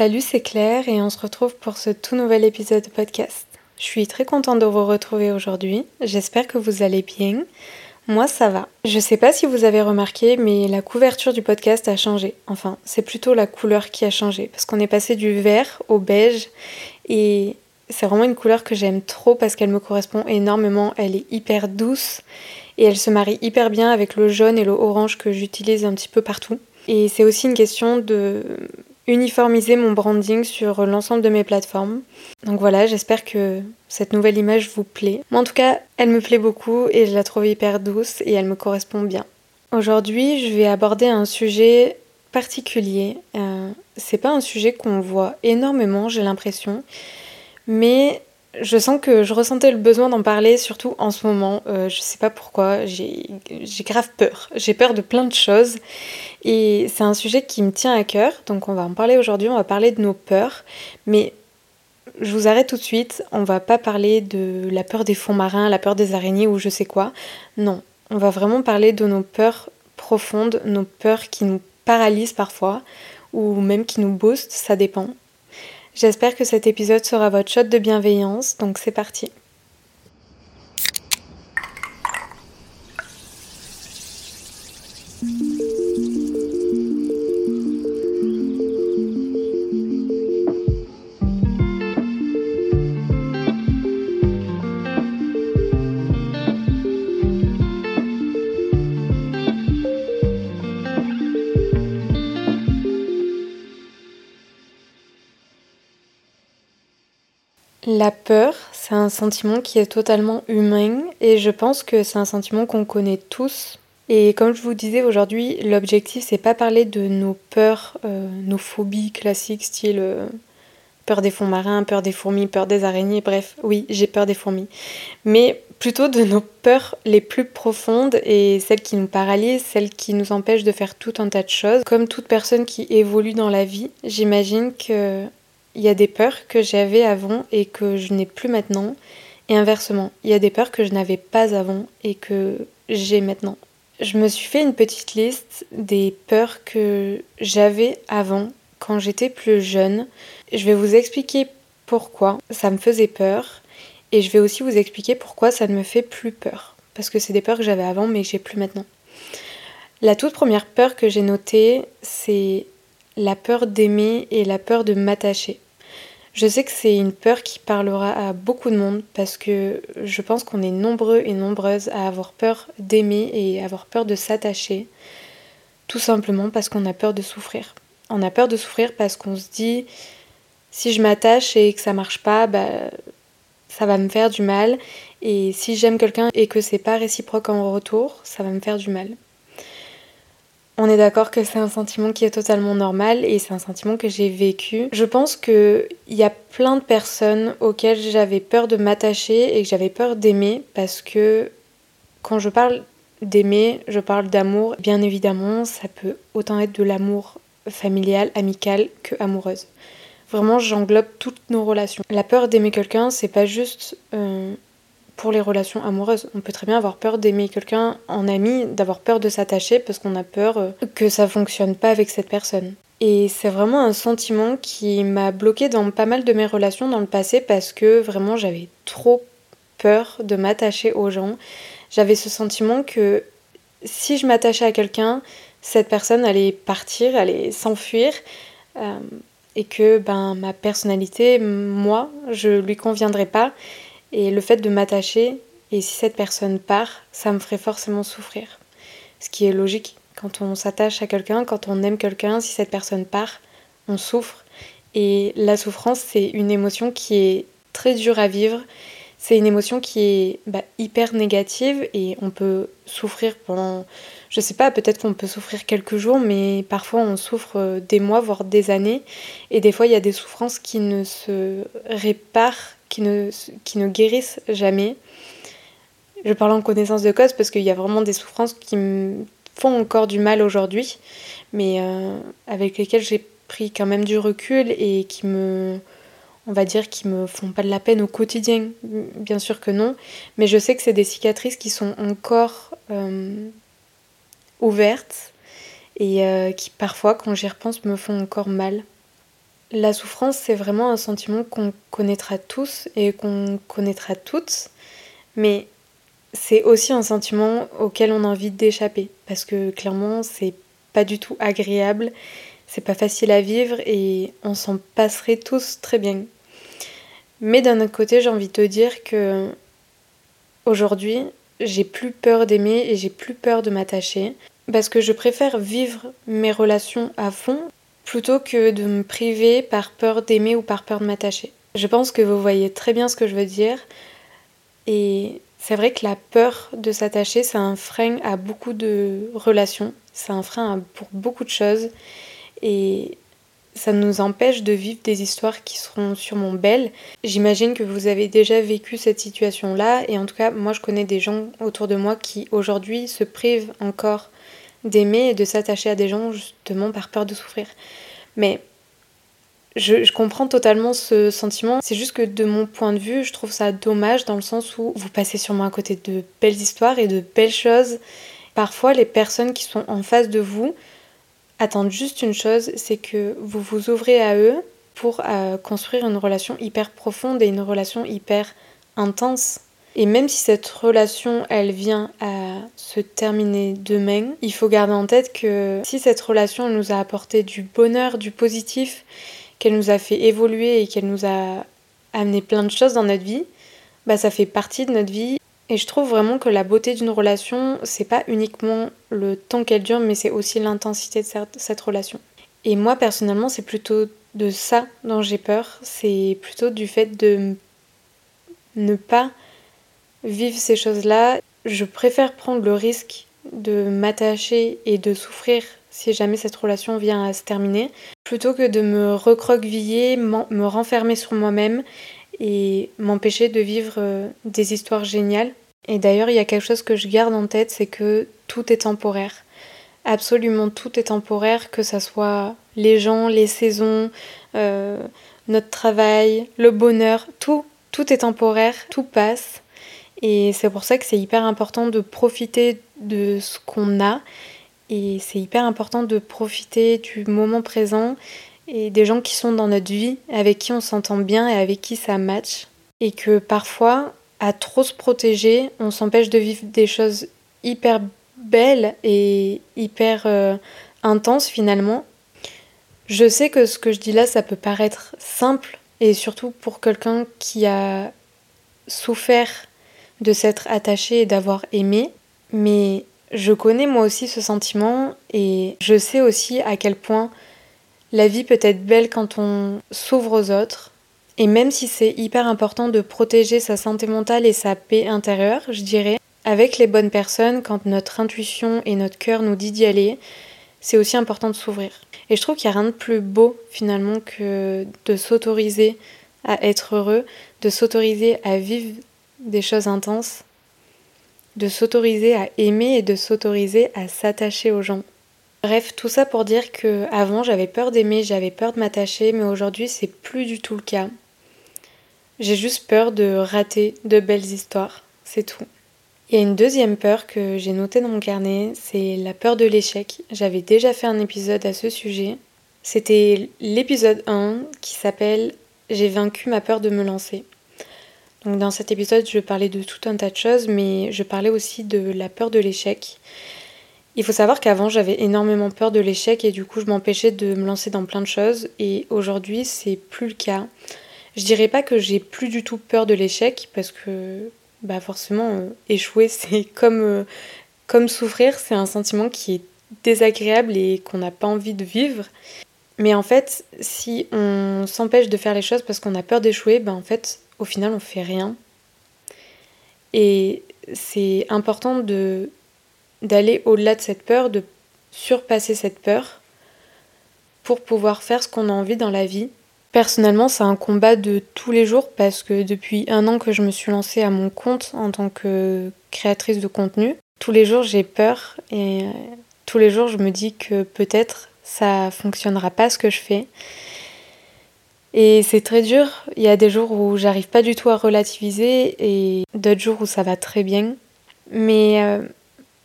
Salut, c'est Claire et on se retrouve pour ce tout nouvel épisode de podcast. Je suis très contente de vous retrouver aujourd'hui. J'espère que vous allez bien. Moi, ça va. Je sais pas si vous avez remarqué, mais la couverture du podcast a changé. Enfin, c'est plutôt la couleur qui a changé parce qu'on est passé du vert au beige et c'est vraiment une couleur que j'aime trop parce qu'elle me correspond énormément. Elle est hyper douce et elle se marie hyper bien avec le jaune et le orange que j'utilise un petit peu partout. Et c'est aussi une question de uniformiser mon branding sur l'ensemble de mes plateformes. Donc voilà, j'espère que cette nouvelle image vous plaît. Moi en tout cas, elle me plaît beaucoup et je la trouve hyper douce et elle me correspond bien. Aujourd'hui, je vais aborder un sujet particulier. Euh, c'est pas un sujet qu'on voit énormément, j'ai l'impression, mais je sens que je ressentais le besoin d'en parler, surtout en ce moment. Euh, je sais pas pourquoi, j'ai grave peur. J'ai peur de plein de choses. Et c'est un sujet qui me tient à cœur. Donc on va en parler aujourd'hui, on va parler de nos peurs. Mais je vous arrête tout de suite. On va pas parler de la peur des fonds marins, la peur des araignées ou je sais quoi. Non, on va vraiment parler de nos peurs profondes, nos peurs qui nous paralysent parfois ou même qui nous boostent, ça dépend. J'espère que cet épisode sera votre shot de bienveillance, donc c'est parti. La peur, c'est un sentiment qui est totalement humain et je pense que c'est un sentiment qu'on connaît tous. Et comme je vous disais aujourd'hui, l'objectif c'est pas parler de nos peurs, euh, nos phobies classiques, style euh, peur des fonds marins, peur des fourmis, peur des araignées, bref, oui, j'ai peur des fourmis. Mais plutôt de nos peurs les plus profondes et celles qui nous paralysent, celles qui nous empêchent de faire tout un tas de choses. Comme toute personne qui évolue dans la vie, j'imagine que il y a des peurs que j'avais avant et que je n'ai plus maintenant. Et inversement, il y a des peurs que je n'avais pas avant et que j'ai maintenant. Je me suis fait une petite liste des peurs que j'avais avant quand j'étais plus jeune. Je vais vous expliquer pourquoi ça me faisait peur et je vais aussi vous expliquer pourquoi ça ne me fait plus peur. Parce que c'est des peurs que j'avais avant mais que j'ai plus maintenant. La toute première peur que j'ai notée, c'est la peur d'aimer et la peur de m'attacher. Je sais que c'est une peur qui parlera à beaucoup de monde parce que je pense qu'on est nombreux et nombreuses à avoir peur d'aimer et avoir peur de s'attacher. Tout simplement parce qu'on a peur de souffrir. On a peur de souffrir parce qu'on se dit si je m'attache et que ça marche pas, bah, ça va me faire du mal. Et si j'aime quelqu'un et que c'est pas réciproque en retour, ça va me faire du mal. On est d'accord que c'est un sentiment qui est totalement normal et c'est un sentiment que j'ai vécu. Je pense qu'il y a plein de personnes auxquelles j'avais peur de m'attacher et que j'avais peur d'aimer parce que quand je parle d'aimer, je parle d'amour. Bien évidemment, ça peut autant être de l'amour familial, amical que amoureuse. Vraiment, j'englobe toutes nos relations. La peur d'aimer quelqu'un, c'est pas juste euh, pour les relations amoureuses. On peut très bien avoir peur d'aimer quelqu'un en ami, d'avoir peur de s'attacher parce qu'on a peur euh, que ça fonctionne pas avec cette personne. Et c'est vraiment un sentiment qui m'a bloqué dans pas mal de mes relations dans le passé parce que vraiment j'avais trop peur de m'attacher aux gens. J'avais ce sentiment que si je m'attachais à quelqu'un, cette personne allait partir, allait s'enfuir. Euh, et que ben, ma personnalité, moi, je lui conviendrai pas. Et le fait de m'attacher, et si cette personne part, ça me ferait forcément souffrir. Ce qui est logique. Quand on s'attache à quelqu'un, quand on aime quelqu'un, si cette personne part, on souffre. Et la souffrance, c'est une émotion qui est très dure à vivre. C'est une émotion qui est bah, hyper négative et on peut souffrir pendant je sais pas, peut-être qu'on peut souffrir quelques jours, mais parfois on souffre euh, des mois, voire des années. Et des fois, il y a des souffrances qui ne se réparent, qui ne, qui ne guérissent jamais. Je parle en connaissance de cause parce qu'il y a vraiment des souffrances qui me font encore du mal aujourd'hui, mais euh, avec lesquelles j'ai pris quand même du recul et qui me, on va dire, qui me font pas de la peine au quotidien. Bien sûr que non, mais je sais que c'est des cicatrices qui sont encore euh, ouvertes et euh, qui parfois, quand j'y repense, me font encore mal. La souffrance, c'est vraiment un sentiment qu'on connaîtra tous et qu'on connaîtra toutes, mais c'est aussi un sentiment auquel on a envie d'échapper parce que clairement, c'est pas du tout agréable, c'est pas facile à vivre et on s'en passerait tous très bien. Mais d'un autre côté, j'ai envie de te dire que aujourd'hui, j'ai plus peur d'aimer et j'ai plus peur de m'attacher parce que je préfère vivre mes relations à fond plutôt que de me priver par peur d'aimer ou par peur de m'attacher. Je pense que vous voyez très bien ce que je veux dire et c'est vrai que la peur de s'attacher, c'est un frein à beaucoup de relations, c'est un frein pour beaucoup de choses et ça nous empêche de vivre des histoires qui seront sûrement belles. J'imagine que vous avez déjà vécu cette situation-là et en tout cas, moi je connais des gens autour de moi qui aujourd'hui se privent encore d'aimer et de s'attacher à des gens justement par peur de souffrir. Mais je, comprends totalement ce sentiment. C'est juste que de mon point de vue, je trouve ça dommage dans le sens où vous passez sûrement à côté de belles histoires et de belles choses. Parfois, les personnes qui sont en face de vous attendent juste une chose, c'est que vous vous ouvrez à eux pour euh, construire une relation hyper profonde et une relation hyper intense. Et même si cette relation, elle vient à se terminer demain, il faut garder en tête que si cette relation nous a apporté du bonheur, du positif, qu'elle nous a fait évoluer et qu'elle nous a amené plein de choses dans notre vie, bah ça fait partie de notre vie. Et je trouve vraiment que la beauté d'une relation, c'est pas uniquement le temps qu'elle dure, mais c'est aussi l'intensité de cette relation. Et moi personnellement, c'est plutôt de ça dont j'ai peur, c'est plutôt du fait de ne pas vivre ces choses-là. Je préfère prendre le risque de m'attacher et de souffrir si jamais cette relation vient à se terminer, plutôt que de me recroqueviller, me renfermer sur moi-même et m'empêcher de vivre euh, des histoires géniales. Et d'ailleurs, il y a quelque chose que je garde en tête, c'est que tout est temporaire. Absolument tout est temporaire, que ce soit les gens, les saisons, euh, notre travail, le bonheur, tout, tout est temporaire, tout passe. Et c'est pour ça que c'est hyper important de profiter de ce qu'on a. Et c'est hyper important de profiter du moment présent et des gens qui sont dans notre vie, avec qui on s'entend bien et avec qui ça match. Et que parfois, à trop se protéger, on s'empêche de vivre des choses hyper belles et hyper euh, intenses finalement. Je sais que ce que je dis là, ça peut paraître simple, et surtout pour quelqu'un qui a souffert de s'être attaché et d'avoir aimé, mais je connais moi aussi ce sentiment et je sais aussi à quel point la vie peut être belle quand on s'ouvre aux autres. Et même si c'est hyper important de protéger sa santé mentale et sa paix intérieure, je dirais, avec les bonnes personnes, quand notre intuition et notre cœur nous dit d'y aller, c'est aussi important de s'ouvrir. Et je trouve qu'il n'y a rien de plus beau finalement que de s'autoriser à être heureux, de s'autoriser à vivre des choses intenses, de s'autoriser à aimer et de s'autoriser à s'attacher aux gens. Bref, tout ça pour dire que avant j'avais peur d'aimer, j'avais peur de m'attacher, mais aujourd'hui c'est plus du tout le cas. J'ai juste peur de rater de belles histoires. c'est tout. Il y a une deuxième peur que j'ai notée dans mon carnet, c'est la peur de l'échec. J'avais déjà fait un épisode à ce sujet. C'était l'épisode 1 qui s'appelle J'ai vaincu ma peur de me lancer. Donc dans cet épisode, je parlais de tout un tas de choses, mais je parlais aussi de la peur de l'échec. Il faut savoir qu'avant, j'avais énormément peur de l'échec et du coup, je m'empêchais de me lancer dans plein de choses. Et aujourd'hui, c'est plus le cas. Je dirais pas que j'ai plus du tout peur de l'échec parce que bah forcément, euh, échouer, c'est comme, euh, comme souffrir, c'est un sentiment qui est désagréable et qu'on n'a pas envie de vivre. Mais en fait, si on s'empêche de faire les choses parce qu'on a peur d'échouer, ben en fait, au final, on fait rien. Et c'est important d'aller au-delà de cette peur, de surpasser cette peur pour pouvoir faire ce qu'on a envie dans la vie Personnellement, c'est un combat de tous les jours parce que depuis un an que je me suis lancée à mon compte en tant que créatrice de contenu, tous les jours j'ai peur et euh, tous les jours je me dis que peut-être ça fonctionnera pas ce que je fais. Et c'est très dur. Il y a des jours où j'arrive pas du tout à relativiser et d'autres jours où ça va très bien. Mais euh,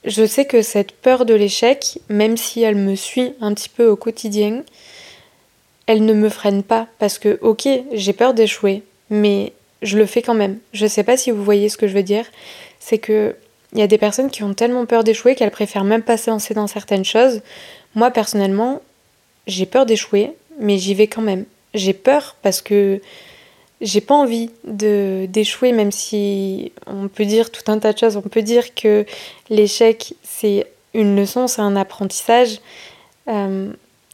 je sais que cette peur de l'échec, même si elle me suit un petit peu au quotidien, elle ne me freine pas parce que, ok, j'ai peur d'échouer, mais je le fais quand même. Je sais pas si vous voyez ce que je veux dire. C'est que il y a des personnes qui ont tellement peur d'échouer qu'elles préfèrent même pas se lancer dans certaines choses. Moi, personnellement, j'ai peur d'échouer, mais j'y vais quand même. J'ai peur parce que j'ai pas envie de d'échouer, même si on peut dire tout un tas de choses. On peut dire que l'échec, c'est une leçon, c'est un apprentissage. Euh,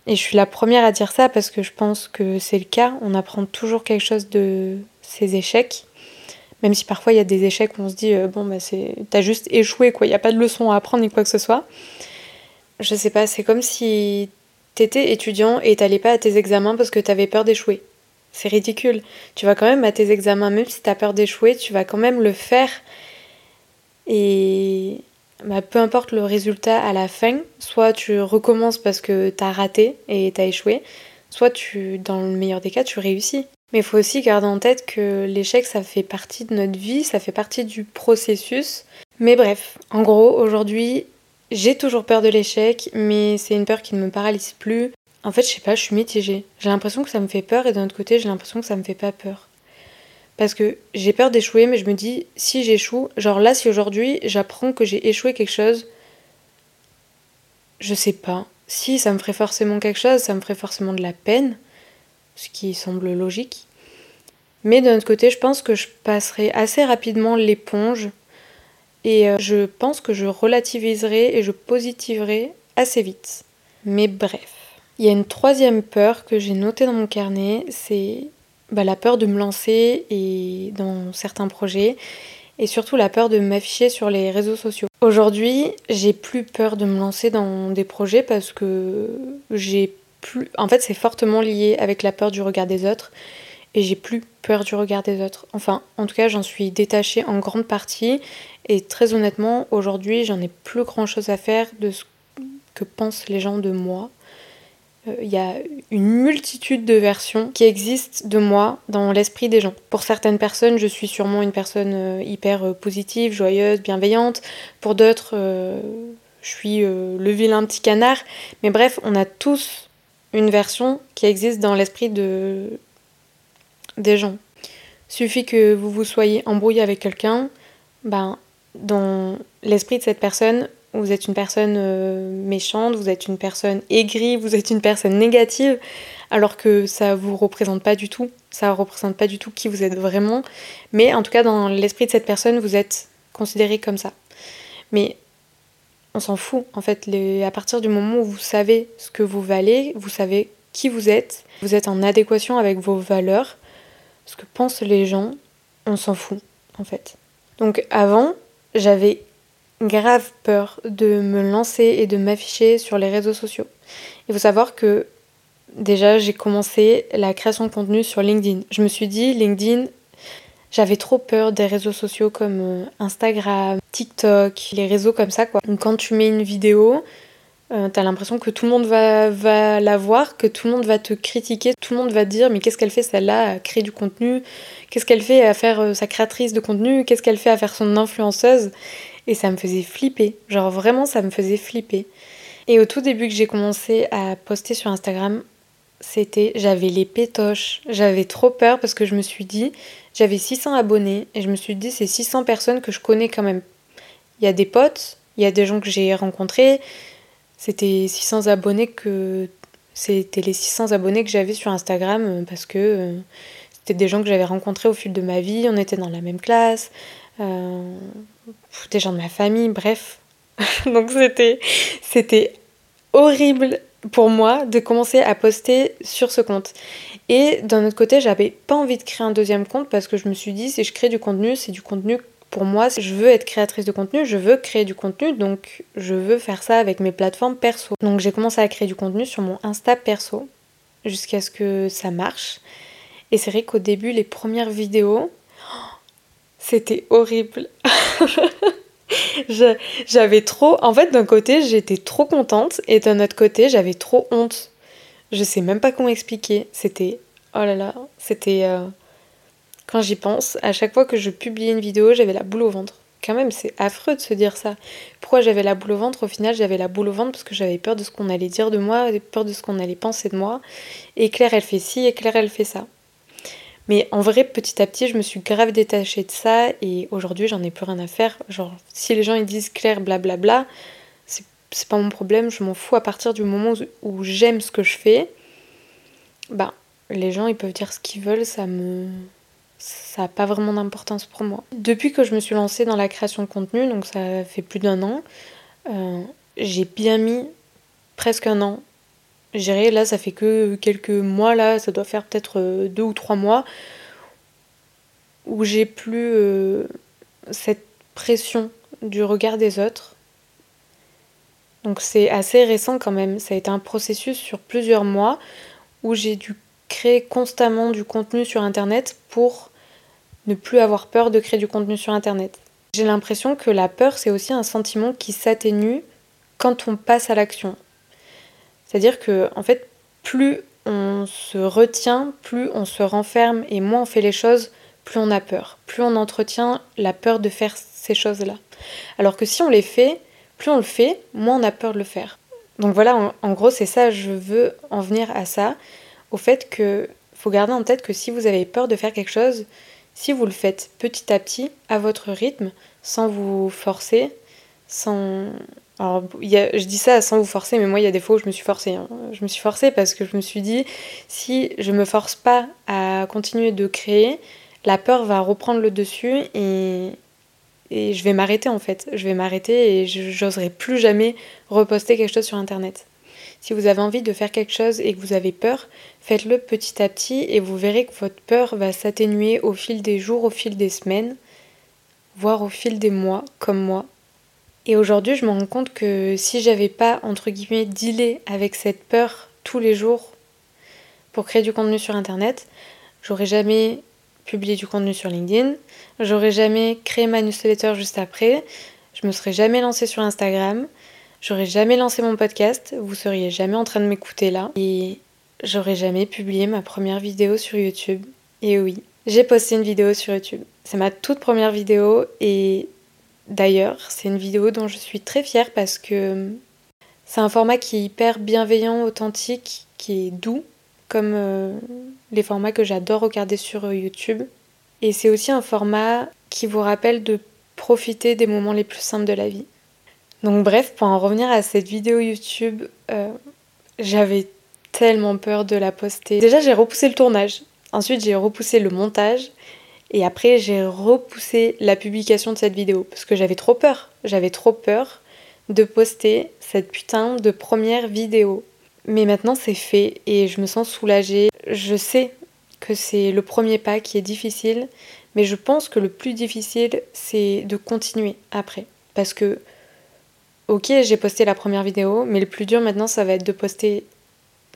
et je suis la première à dire ça parce que je pense que c'est le cas. On apprend toujours quelque chose de ces échecs. Même si parfois il y a des échecs où on se dit, euh, bon, bah c'est, t'as juste échoué, quoi. Il n'y a pas de leçon à apprendre ni quoi que ce soit. Je sais pas, c'est comme si t'étais étudiant et t'allais pas à tes examens parce que t'avais peur d'échouer. C'est ridicule. Tu vas quand même à tes examens, même si t'as peur d'échouer, tu vas quand même le faire. Et bah, peu importe le résultat à la fin, soit tu recommences parce que t'as raté et t'as échoué, soit tu, dans le meilleur des cas, tu réussis. Mais il faut aussi garder en tête que l'échec, ça fait partie de notre vie, ça fait partie du processus. Mais bref, en gros, aujourd'hui, j'ai toujours peur de l'échec, mais c'est une peur qui ne me paralyse plus. En fait, je sais pas, je suis mitigée. J'ai l'impression que ça me fait peur et d'un autre côté, j'ai l'impression que ça me fait pas peur. Parce que j'ai peur d'échouer, mais je me dis, si j'échoue, genre là, si aujourd'hui j'apprends que j'ai échoué quelque chose, je sais pas. Si ça me ferait forcément quelque chose, ça me ferait forcément de la peine, ce qui semble logique. Mais d'un autre côté, je pense que je passerai assez rapidement l'éponge et euh, je pense que je relativiserai et je positiverai assez vite. Mais bref. Il y a une troisième peur que j'ai notée dans mon carnet, c'est bah, la peur de me lancer dans certains projets et surtout la peur de m'afficher sur les réseaux sociaux. Aujourd'hui, j'ai plus peur de me lancer dans des projets parce que j'ai plus en fait, c'est fortement lié avec la peur du regard des autres et j'ai plus peur du regard des autres. Enfin, en tout cas, j'en suis détachée en grande partie et très honnêtement, aujourd'hui, j'en ai plus grand-chose à faire de ce que pensent les gens de moi. Euh, il y a une multitude de versions qui existent de moi dans l'esprit des gens. Pour certaines personnes, je suis sûrement une personne euh, hyper euh, positive, joyeuse, bienveillante. Pour d'autres, je suis le vilain petit canard. Mais bref, on a tous une version qui existe dans l'esprit de... des gens. Suffit que vous vous soyez embrouillé avec quelqu'un, ben, dans l'esprit de cette personne, vous êtes une personne euh, méchante, vous êtes une personne aigrie, vous êtes une personne négative, alors que ça vous représente pas du tout. Ça représente pas du tout qui vous êtes vraiment. Mais en tout cas, dans l'esprit de cette personne, vous êtes considéré comme ça. Mais on s'en fout. En fait, à partir du moment où vous savez ce que vous valez, vous savez qui vous êtes, vous êtes en adéquation avec vos valeurs, ce que pensent les gens, on s'en fout, en fait. Donc avant, j'avais grave peur de me lancer et de m'afficher sur les réseaux sociaux. Il faut savoir que déjà j'ai commencé la création de contenu sur LinkedIn. Je me suis dit LinkedIn, j'avais trop peur des réseaux sociaux comme euh, Instagram, TikTok, les réseaux comme ça quoi. quand tu mets une vidéo, Euh, t'as l'impression que tout le monde va, la voir, que tout le monde va te critiquer, tout le monde va te dire mais qu'est-ce qu'elle fait celle-là à créer du contenu, qu'est-ce qu'elle fait à faire euh, sa créatrice de contenu, qu'est-ce qu'elle fait à faire son influenceuse? Et ça me faisait flipper, genre vraiment ça me faisait flipper. Et au tout début que j'ai commencé à poster sur Instagram, c'était j'avais les pétoches, j'avais trop peur parce que je me suis dit, j'avais 600 abonnés et je me suis dit c'est 600 personnes que je connais quand même. Il y a des potes, il y a des gens que j'ai rencontrés, c'était 600 abonnés que c'était les 600 abonnés que j'avais sur Instagram euh, parce que euh, c'était des gens que j'avais rencontrés au fil de ma vie, on était dans la même classe, euh, des gens de ma famille, bref. Donc c'était c'était horrible pour moi de commencer à poster sur ce compte. Et d'un autre côté, j'avais pas envie de créer un deuxième compte parce que je me suis dit si je crée du contenu, c'est du contenu pour moi, je veux être créatrice de contenu, je veux créer du contenu, donc je veux faire ça avec mes plateformes perso. Donc j'ai commencé à créer du contenu sur mon Insta perso, jusqu'à ce que ça marche. Et c'est vrai qu'au début, les premières vidéos, c'était horrible. j'avais trop... En fait, d'un côté, j'étais trop contente, et d'un autre côté, j'avais trop honte. Je sais même pas comment expliquer. C'était... Oh là là, c'était... Euh, quand j'y pense, à chaque fois que je publiais une vidéo, j'avais la boule au ventre. Quand même, c'est affreux de se dire ça. Pourquoi j'avais la boule au ventre? Au final, j'avais la boule au ventre parce que j'avais peur de ce qu'on allait dire de moi, peur de ce qu'on allait penser de moi. Et Claire, elle fait ci, et Claire, elle fait ça. Mais en vrai, petit à petit, je me suis grave détachée de ça et aujourd'hui, j'en ai plus rien à faire. Genre, si les gens ils disent Claire, blablabla, c'est pas mon problème, je m'en fous à partir du moment où j'aime ce que je fais. Bah, les gens ils peuvent dire ce qu'ils veulent, ça me ça n'a pas vraiment d'importance pour moi. Depuis que je me suis lancée dans la création de contenu, donc ça fait plus d'un an, euh, j'ai bien mis presque un an. J'irai là, ça fait que quelques mois, là, ça doit faire peut-être euh, deux ou trois mois, où j'ai plus euh, cette pression du regard des autres. Donc c'est assez récent quand même. Ça a été un processus sur plusieurs mois où j'ai dû créer constamment du contenu sur Internet pour ne plus avoir peur de créer du contenu sur Internet. J'ai l'impression que la peur, c'est aussi un sentiment qui s'atténue quand on passe à l'action. C'est-à-dire que, en fait, plus on se retient, plus on se renferme et moins on fait les choses, plus on a peur. Plus on entretient la peur de faire ces choses-là. Alors que si on les fait, plus on le fait, moins on a peur de le faire. Donc voilà, en, gros, c'est ça, je veux en venir à ça, au fait que faut garder en tête que si vous avez peur de faire quelque chose, si vous le faites petit à petit, à votre rythme, sans vous forcer, sans... Alors, je dis ça sans vous forcer, mais moi, il y a des fois où je me suis forcée. Hein. Je me suis forcée parce que je me suis dit, si je me force pas à continuer de créer, la peur va reprendre le dessus et, et je vais m'arrêter en fait. Je vais m'arrêter et j'oserai plus jamais reposter quelque chose sur Internet. Si vous avez envie de faire quelque chose et que vous avez peur, faites-le petit à petit et vous verrez que votre peur va s'atténuer au fil des jours, au fil des semaines, voire au fil des mois, comme moi. Et aujourd'hui, je me rends compte que si j'avais pas, entre guillemets, dealé avec cette peur tous les jours pour créer du contenu sur Internet, j'aurais jamais publié du contenu sur LinkedIn, j'aurais jamais créé ma newsletter juste après, je me serais jamais lancée sur Instagram, J'aurais jamais lancé mon podcast, vous seriez jamais en train de m'écouter là. Et j'aurais jamais publié ma première vidéo sur YouTube. Et oui, j'ai posté une vidéo sur YouTube. C'est ma toute première vidéo et d'ailleurs, c'est une vidéo dont je suis très fière parce que c'est un format qui est hyper bienveillant, authentique, qui est doux, comme euh, les formats que j'adore regarder sur euh, YouTube. Et c'est aussi un format qui vous rappelle de profiter des moments les plus simples de la vie. Donc bref, pour en revenir à cette vidéo YouTube, euh, j'avais tellement peur de la poster. Déjà j'ai repoussé le tournage, ensuite j'ai repoussé le montage et après j'ai repoussé la publication de cette vidéo parce que j'avais trop peur. J'avais trop peur de poster cette putain de première vidéo. Mais maintenant c'est fait et je me sens soulagée. Je sais que c'est le premier pas qui est difficile, mais je pense que le plus difficile c'est de continuer après. Parce que ok, j'ai posté la première vidéo, mais le plus dur maintenant, ça va être de poster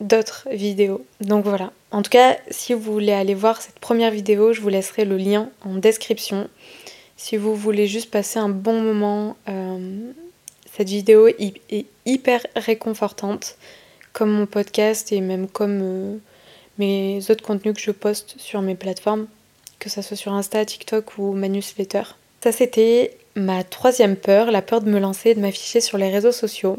d'autres vidéos. Donc voilà. En tout cas, si vous voulez aller voir cette première vidéo, je vous laisserai le lien en description. Si vous voulez juste passer un bon moment, euh, cette vidéo est hyper réconfortante, comme mon podcast et même comme euh, mes autres contenus que je poste sur mes plateformes, que ce soit sur Insta, TikTok ou ma newsletter. Ça, c'était ma troisième peur, la peur de me lancer et de m'afficher sur les réseaux sociaux.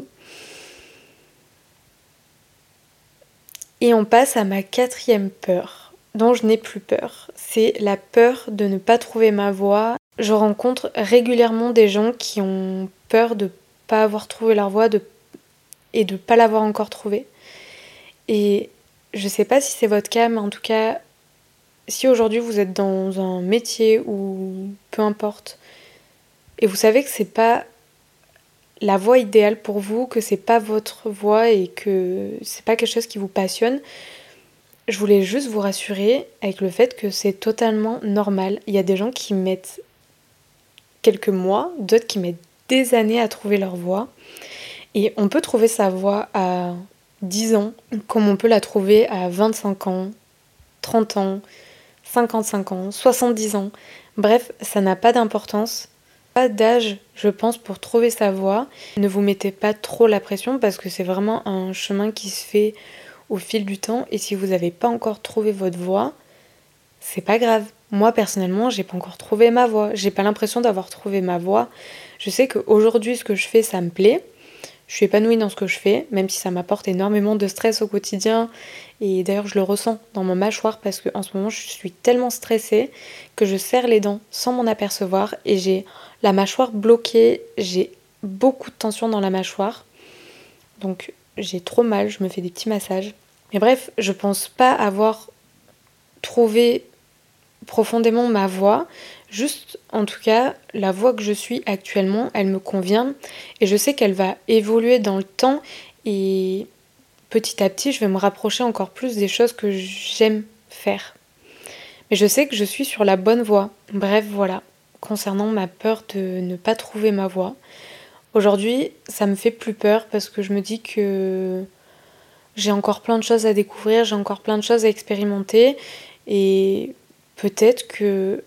Et on passe à ma quatrième peur, dont je n'ai plus peur. C'est la peur de ne pas trouver ma voie. Je rencontre régulièrement des gens qui ont peur de ne pas avoir trouvé leur voie et de ne pas l'avoir encore trouvée. Et je sais pas si c'est votre cas, mais en tout cas, si aujourd'hui vous êtes dans un métier ou peu importe, et vous savez que c'est pas la voie idéale pour vous, que c'est pas votre voie et que c'est pas quelque chose qui vous passionne, je voulais juste vous rassurer avec le fait que c'est totalement normal. Il y a des gens qui mettent quelques mois, d'autres qui mettent des années à trouver leur voie. Et on peut trouver sa voie à 10 ans, comme on peut la trouver à 25 ans, 30 ans, 55 ans, 70 ans. Bref, ça n'a pas d'importance d'âge, je pense, pour trouver sa voie. Ne vous mettez pas trop la pression parce que c'est vraiment un chemin qui se fait au fil du temps. Et si vous n'avez pas encore trouvé votre voie, c'est pas grave. Moi personnellement, j'ai pas encore trouvé ma voie. J'ai pas l'impression d'avoir trouvé ma voie. Je sais qu'aujourd'hui, ce que je fais, ça me plaît. Je suis épanouie dans ce que je fais, même si ça m'apporte énormément de stress au quotidien. Et d'ailleurs, je le ressens dans ma mâchoire parce qu'en ce moment, je suis tellement stressée que je serre les dents sans m'en apercevoir et j'ai la mâchoire bloquée, j'ai beaucoup de tension dans la mâchoire. Donc j'ai trop mal, je me fais des petits massages. Mais bref, je pense pas avoir trouvé profondément ma voix. Juste, en tout cas, la voix que je suis actuellement, elle me convient. Et je sais qu'elle va évoluer dans le temps. Et petit à petit, je vais me rapprocher encore plus des choses que j'aime faire. Mais je sais que je suis sur la bonne voie. Bref, voilà concernant ma peur de ne pas trouver ma voie. Aujourd'hui, ça me fait plus peur parce que je me dis que j'ai encore plein de choses à découvrir, j'ai encore plein de choses à expérimenter et peut-être que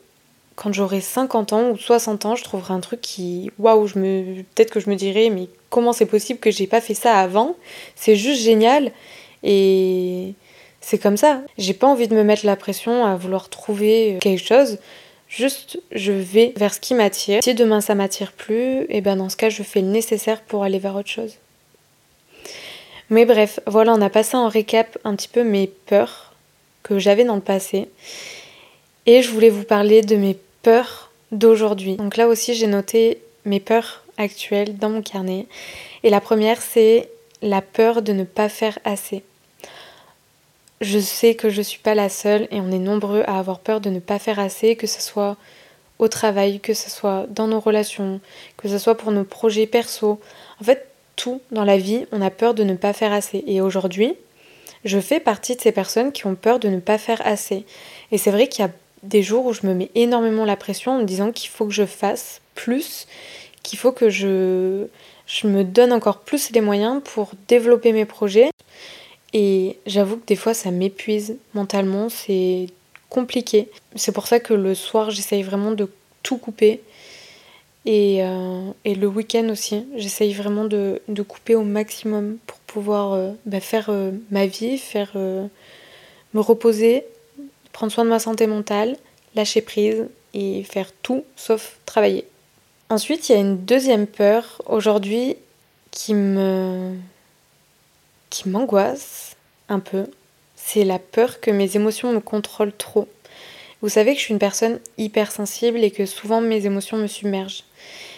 quand j'aurai 50 ans ou 60 ans, je trouverai un truc qui waouh, peut-être que je me dirai mais comment c'est possible que j'ai pas fait ça avant? C'est juste génial et c'est comme ça. J'ai pas envie de me mettre la pression à vouloir trouver quelque chose. Juste, je vais vers ce qui m'attire. Si demain ça m'attire plus, et eh ben dans ce cas, je fais le nécessaire pour aller vers autre chose. Mais bref, voilà, on a passé en récap un petit peu mes peurs que j'avais dans le passé. Et je voulais vous parler de mes peurs d'aujourd'hui. Donc là aussi, j'ai noté mes peurs actuelles dans mon carnet. Et la première, c'est la peur de ne pas faire assez. Je sais que je ne suis pas la seule et on est nombreux à avoir peur de ne pas faire assez, que ce soit au travail, que ce soit dans nos relations, que ce soit pour nos projets perso. En fait, tout dans la vie, on a peur de ne pas faire assez. Et aujourd'hui, je fais partie de ces personnes qui ont peur de ne pas faire assez. Et c'est vrai qu'il y a des jours où je me mets énormément la pression en me disant qu'il faut que je fasse plus, qu'il faut que je, je me donne encore plus les moyens pour développer mes projets. Et j'avoue que des fois ça m'épuise mentalement, c'est compliqué. C'est pour ça que le soir j'essaye vraiment de tout couper. Et, euh, le week-end aussi, j'essaye vraiment de, couper au maximum pour pouvoir euh, bah, faire euh, ma vie, faire me reposer, prendre soin de ma santé mentale, lâcher prise et faire tout sauf travailler. Ensuite, il y a une deuxième peur aujourd'hui qui me qui m'angoisse un peu, c'est la peur que mes émotions me contrôlent trop. Vous savez que je suis une personne hypersensible et que souvent mes émotions me submergent.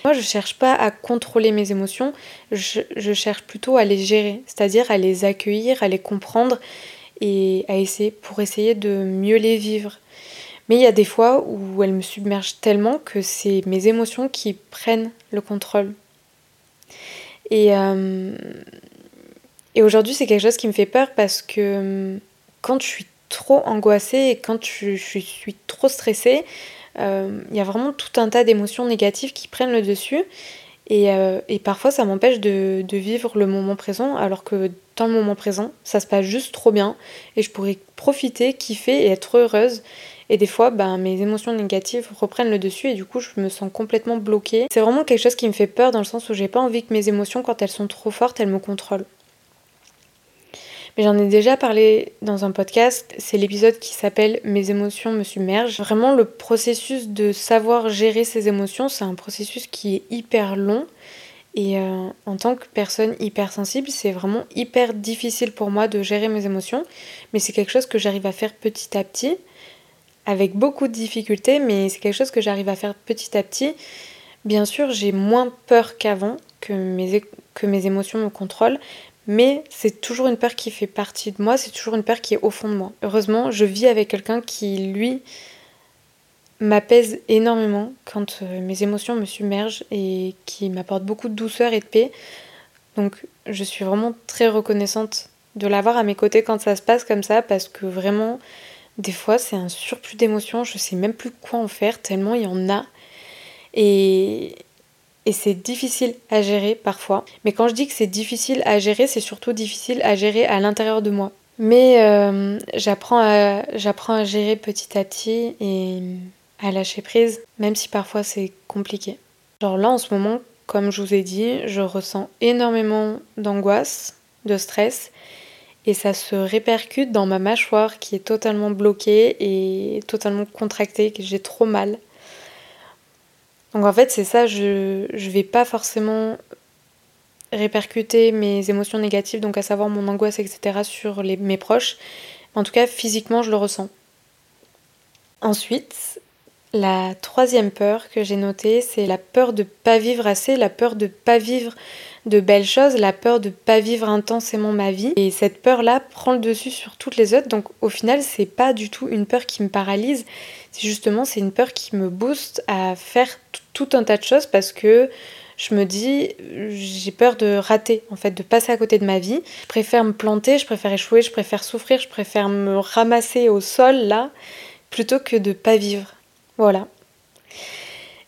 Moi, je cherche pas à contrôler mes émotions, je, cherche plutôt à les gérer, c'est-à-dire à les accueillir, à les comprendre et à essayer pour essayer de mieux les vivre. Mais il y a des fois où elles me submergent tellement que c'est mes émotions qui prennent le contrôle. Et euh, et aujourd'hui, c'est quelque chose qui me fait peur parce que hum, quand je suis trop angoissée et quand je, suis trop stressée, euh, il y a vraiment tout un tas d'émotions négatives qui prennent le dessus. Et, euh, parfois, ça m'empêche de, vivre le moment présent, alors que dans le moment présent, ça se passe juste trop bien. Et je pourrais profiter, kiffer et être heureuse. Et des fois, ben, mes émotions négatives reprennent le dessus et du coup, je me sens complètement bloquée. C'est vraiment quelque chose qui me fait peur dans le sens où j'ai pas envie que mes émotions, quand elles sont trop fortes, elles me contrôlent. Mais j'en ai déjà parlé dans un podcast, c'est l'épisode qui s'appelle Mes émotions me submergent. Vraiment, le processus de savoir gérer ses émotions, c'est un processus qui est hyper long. Et euh, en tant que personne hypersensible, c'est vraiment hyper difficile pour moi de gérer mes émotions. Mais c'est quelque chose que j'arrive à faire petit à petit, avec beaucoup de difficultés, mais c'est quelque chose que j'arrive à faire petit à petit. Bien sûr, j'ai moins peur qu'avant, que mes, que mes émotions me contrôlent, mais c'est toujours une peur qui fait partie de moi, c'est toujours une peur qui est au fond de moi. Heureusement, je vis avec quelqu'un qui, lui, m'apaise énormément quand euh, mes émotions me submergent et qui m'apporte beaucoup de douceur et de paix. Donc je suis vraiment très reconnaissante de l'avoir à mes côtés quand ça se passe comme ça parce que vraiment des fois c'est un surplus d'émotions, je sais même plus quoi en faire tellement il y en a. Et, et c'est difficile à gérer parfois. Mais quand je dis que c'est difficile à gérer, c'est surtout difficile à gérer à l'intérieur de moi. Mais euh, j'apprends à, j'apprends à gérer petit à petit et à lâcher prise, même si parfois c'est compliqué. Genre là en ce moment, comme je vous ai dit, je ressens énormément d'angoisse, de stress, et ça se répercute dans ma mâchoire qui est totalement bloquée et totalement contractée, que j'ai trop mal. Donc en fait, c'est ça, je ne vais pas forcément répercuter mes émotions négatives, donc à savoir mon angoisse, etc., sur les, mes proches. En tout cas, physiquement, je le ressens. Ensuite, la troisième peur que j'ai notée, c'est la peur de pas vivre assez, la peur de pas vivre de belles choses, la peur de pas vivre intensément ma vie. Et cette peur-là prend le dessus sur toutes les autres. Donc au final, c'est pas du tout une peur qui me paralyse. C'est justement c'est une peur qui me booste à faire tout un tas de choses parce que je me dis j'ai peur de rater en fait de passer à côté de ma vie je préfère me planter je préfère échouer je préfère souffrir je préfère me ramasser au sol là plutôt que de pas vivre voilà.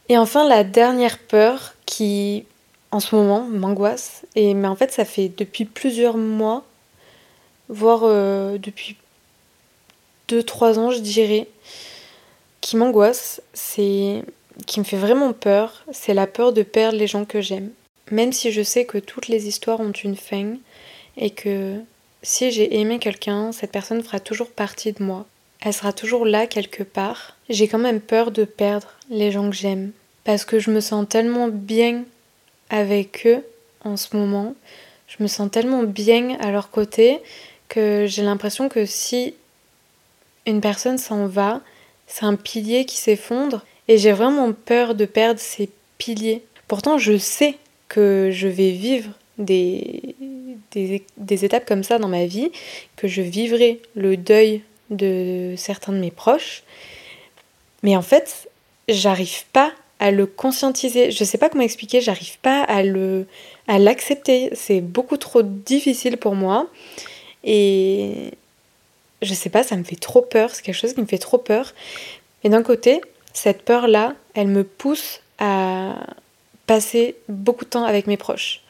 Et enfin, la dernière peur qui, en ce moment, m'angoisse, et mais en fait, ça fait depuis plusieurs mois, voire euh, depuis 2-3 ans, je dirais, qui m'angoisse, c'est qui me fait vraiment peur, c'est la peur de perdre les gens que j'aime. Même si je sais que toutes les histoires ont une fin et que si j'ai aimé quelqu'un, cette personne fera toujours partie de moi elle sera toujours là quelque part. J'ai quand même peur de perdre les gens que j'aime. Parce que je me sens tellement bien avec eux en ce moment. Je me sens tellement bien à leur côté que j'ai l'impression que si une personne s'en va, c'est un pilier qui s'effondre. Et j'ai vraiment peur de perdre ces piliers. Pourtant, je sais que je vais vivre des, des, étapes comme ça dans ma vie, que je vivrai le deuil de certains de mes proches. Mais en fait, j'arrive pas à le conscientiser. Je sais pas comment expliquer, j'arrive pas à le à l'accepter. C'est beaucoup trop difficile pour moi. Et je sais pas, ça me fait trop peur, c'est quelque chose qui me fait trop peur. Et d'un côté, cette peur-là, elle me pousse à passer beaucoup de temps avec mes proches.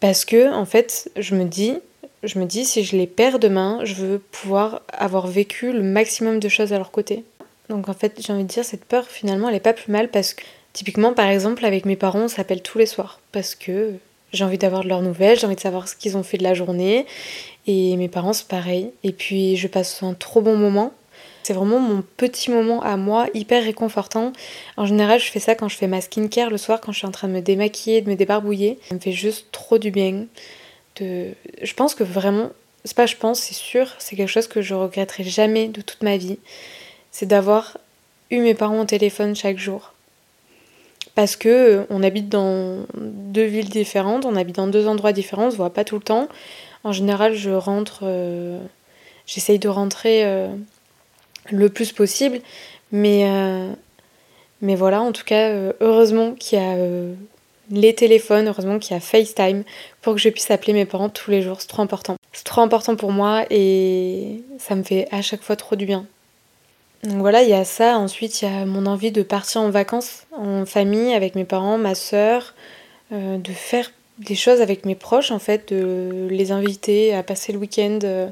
Parce que, en fait, je me dis, je me dis, si je les perds demain, je veux pouvoir avoir vécu le maximum de choses à leur côté. Donc en fait, j'ai envie de dire, cette peur, finalement, elle est pas plus mal parce que, typiquement, par exemple, avec mes parents, on s'appelle tous les soirs parce que j'ai envie d'avoir de leurs nouvelles, j'ai envie de savoir ce qu'ils ont fait de la journée. Et mes parents, c'est pareil. Et puis, je passe un trop bon moment. C'est vraiment mon petit moment à moi, hyper réconfortant. En général, je fais ça quand je fais ma skincare le soir, quand je suis en train de me démaquiller, de me débarbouiller. Ça me fait juste trop du bien. Je pense que vraiment, c'est pas je pense, c'est sûr, c'est quelque chose que je regretterai jamais de toute ma vie. C'est d'avoir eu mes parents au téléphone chaque jour. Parce que euh, on habite dans deux villes différentes, on habite dans deux endroits différents, on se voit pas tout le temps. En général, je rentre, euh, j'essaye de rentrer euh, le plus possible, mais, mais voilà, en tout cas, heureusement qu'il y a les téléphones, heureusement qu'il y a FaceTime pour que je puisse appeler mes parents tous les jours. C'est trop important. C'est trop important pour moi et ça me fait à chaque fois trop du bien. Donc voilà, il y a ça. Ensuite, il y a mon envie de partir en vacances en famille avec mes parents, ma soeur, euh, de faire des choses avec mes proches, en fait, de les inviter à passer le week-end euh,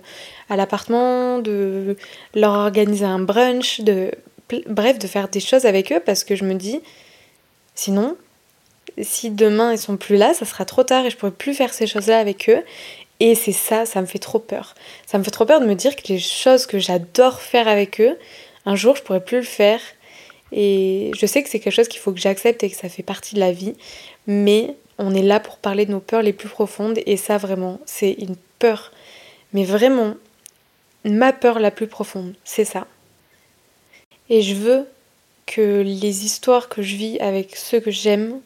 à l'appartement, de leur organiser un brunch, de bref, de faire des choses avec eux parce que je me dis, sinon, si demain ils sont plus là, ça sera trop tard et je pourrai plus faire ces choses-là avec eux. Et c'est ça, ça me fait trop peur. Ça me fait trop peur de me dire que les choses que j'adore faire avec eux, un jour je pourrai plus le faire. Et je sais que c'est quelque chose qu'il faut que j'accepte et que ça fait partie de la vie. Mais on est là pour parler de nos peurs les plus profondes. Et ça vraiment, c'est une peur. Mais vraiment, ma peur la plus profonde, c'est ça. Et je veux que les histoires que je vis avec ceux que j'aime,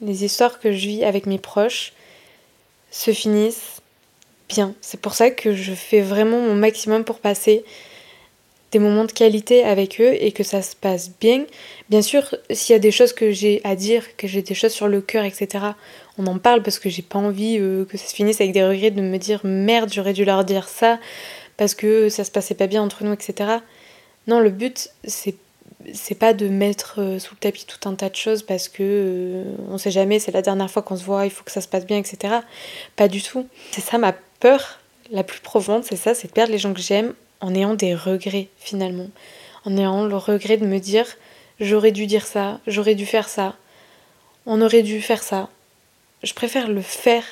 les histoires que je vis avec mes proches, se finissent bien. C'est pour ça que je fais vraiment mon maximum pour passer des moments de qualité avec eux et que ça se passe bien. Bien sûr, s'il y a des choses que j'ai à dire, que j'ai des choses sur le cœur, etc., on en parle parce que j'ai pas envie euh, que ça se finisse avec des regrets de me dire merde, j'aurais dû leur dire ça parce que ça se passait pas bien entre nous, etc. Non, le but, c'est c'est pas de mettre euh, sous le tapis tout un tas de choses parce que euh, on sait jamais, c'est la dernière fois qu'on se voit, il faut que ça se passe bien, etc. Pas du tout. C'est ça ma peur la plus profonde, c'est ça, c'est de perdre les gens que j'aime en ayant des regrets finalement. En ayant le regret de me dire j'aurais dû dire ça, j'aurais dû faire ça, on aurait dû faire ça. Je préfère le faire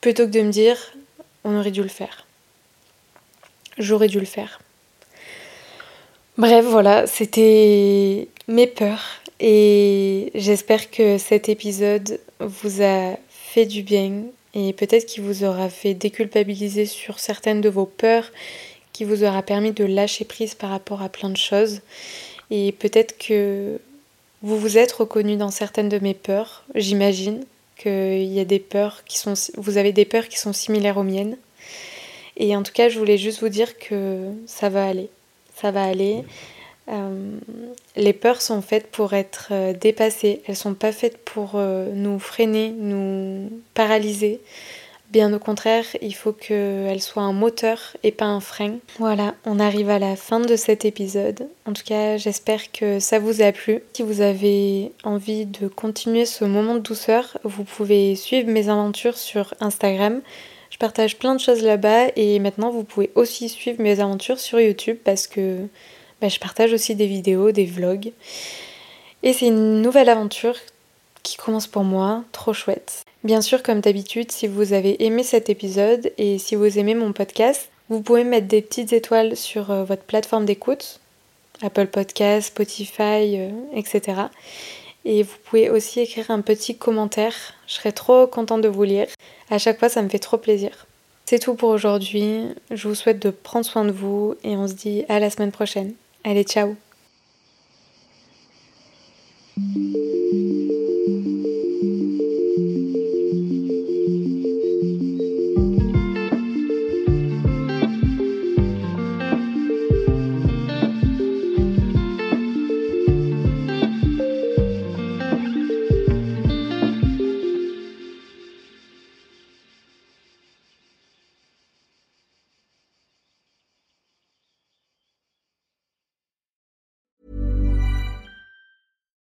plutôt que de me dire on aurait dû le faire. J'aurais dû le faire. Bref, voilà, c'était mes peurs et j'espère que cet épisode vous a fait du bien et peut-être qu'il vous aura fait déculpabiliser sur certaines de vos peurs, qui vous aura permis de lâcher prise par rapport à plein de choses et peut-être que vous vous êtes reconnu dans certaines de mes peurs, j'imagine qu'il y a des peurs qui sont vous avez des peurs qui sont similaires aux miennes. Et en tout cas, je voulais juste vous dire que ça va aller ça va aller. Euh, les peurs sont faites pour être euh, dépassées, elles sont pas faites pour euh, nous freiner, nous paralyser. Bien au contraire, il faut qu'elles soient un moteur et pas un frein. Voilà, on arrive à la fin de cet épisode. En tout cas, j'espère que ça vous a plu. Si vous avez envie de continuer ce moment de douceur, vous pouvez suivre mes aventures sur Instagram. Je partage plein de choses là-bas et maintenant vous pouvez aussi suivre mes aventures sur YouTube parce que bah, je partage aussi des vidéos, des vlogs. Et c'est une nouvelle aventure qui commence pour moi, trop chouette. Bien sûr, comme d'habitude, si vous avez aimé cet épisode et si vous aimez mon podcast, vous pouvez mettre des petites étoiles sur euh, votre plateforme d'écoute, Apple Podcast, Spotify, euh, etc. Et vous pouvez aussi écrire un petit commentaire. Je serais trop contente de vous lire. À chaque fois, ça me fait trop plaisir. C'est tout pour aujourd'hui. Je vous souhaite de prendre soin de vous et on se dit à la semaine prochaine. Allez, ciao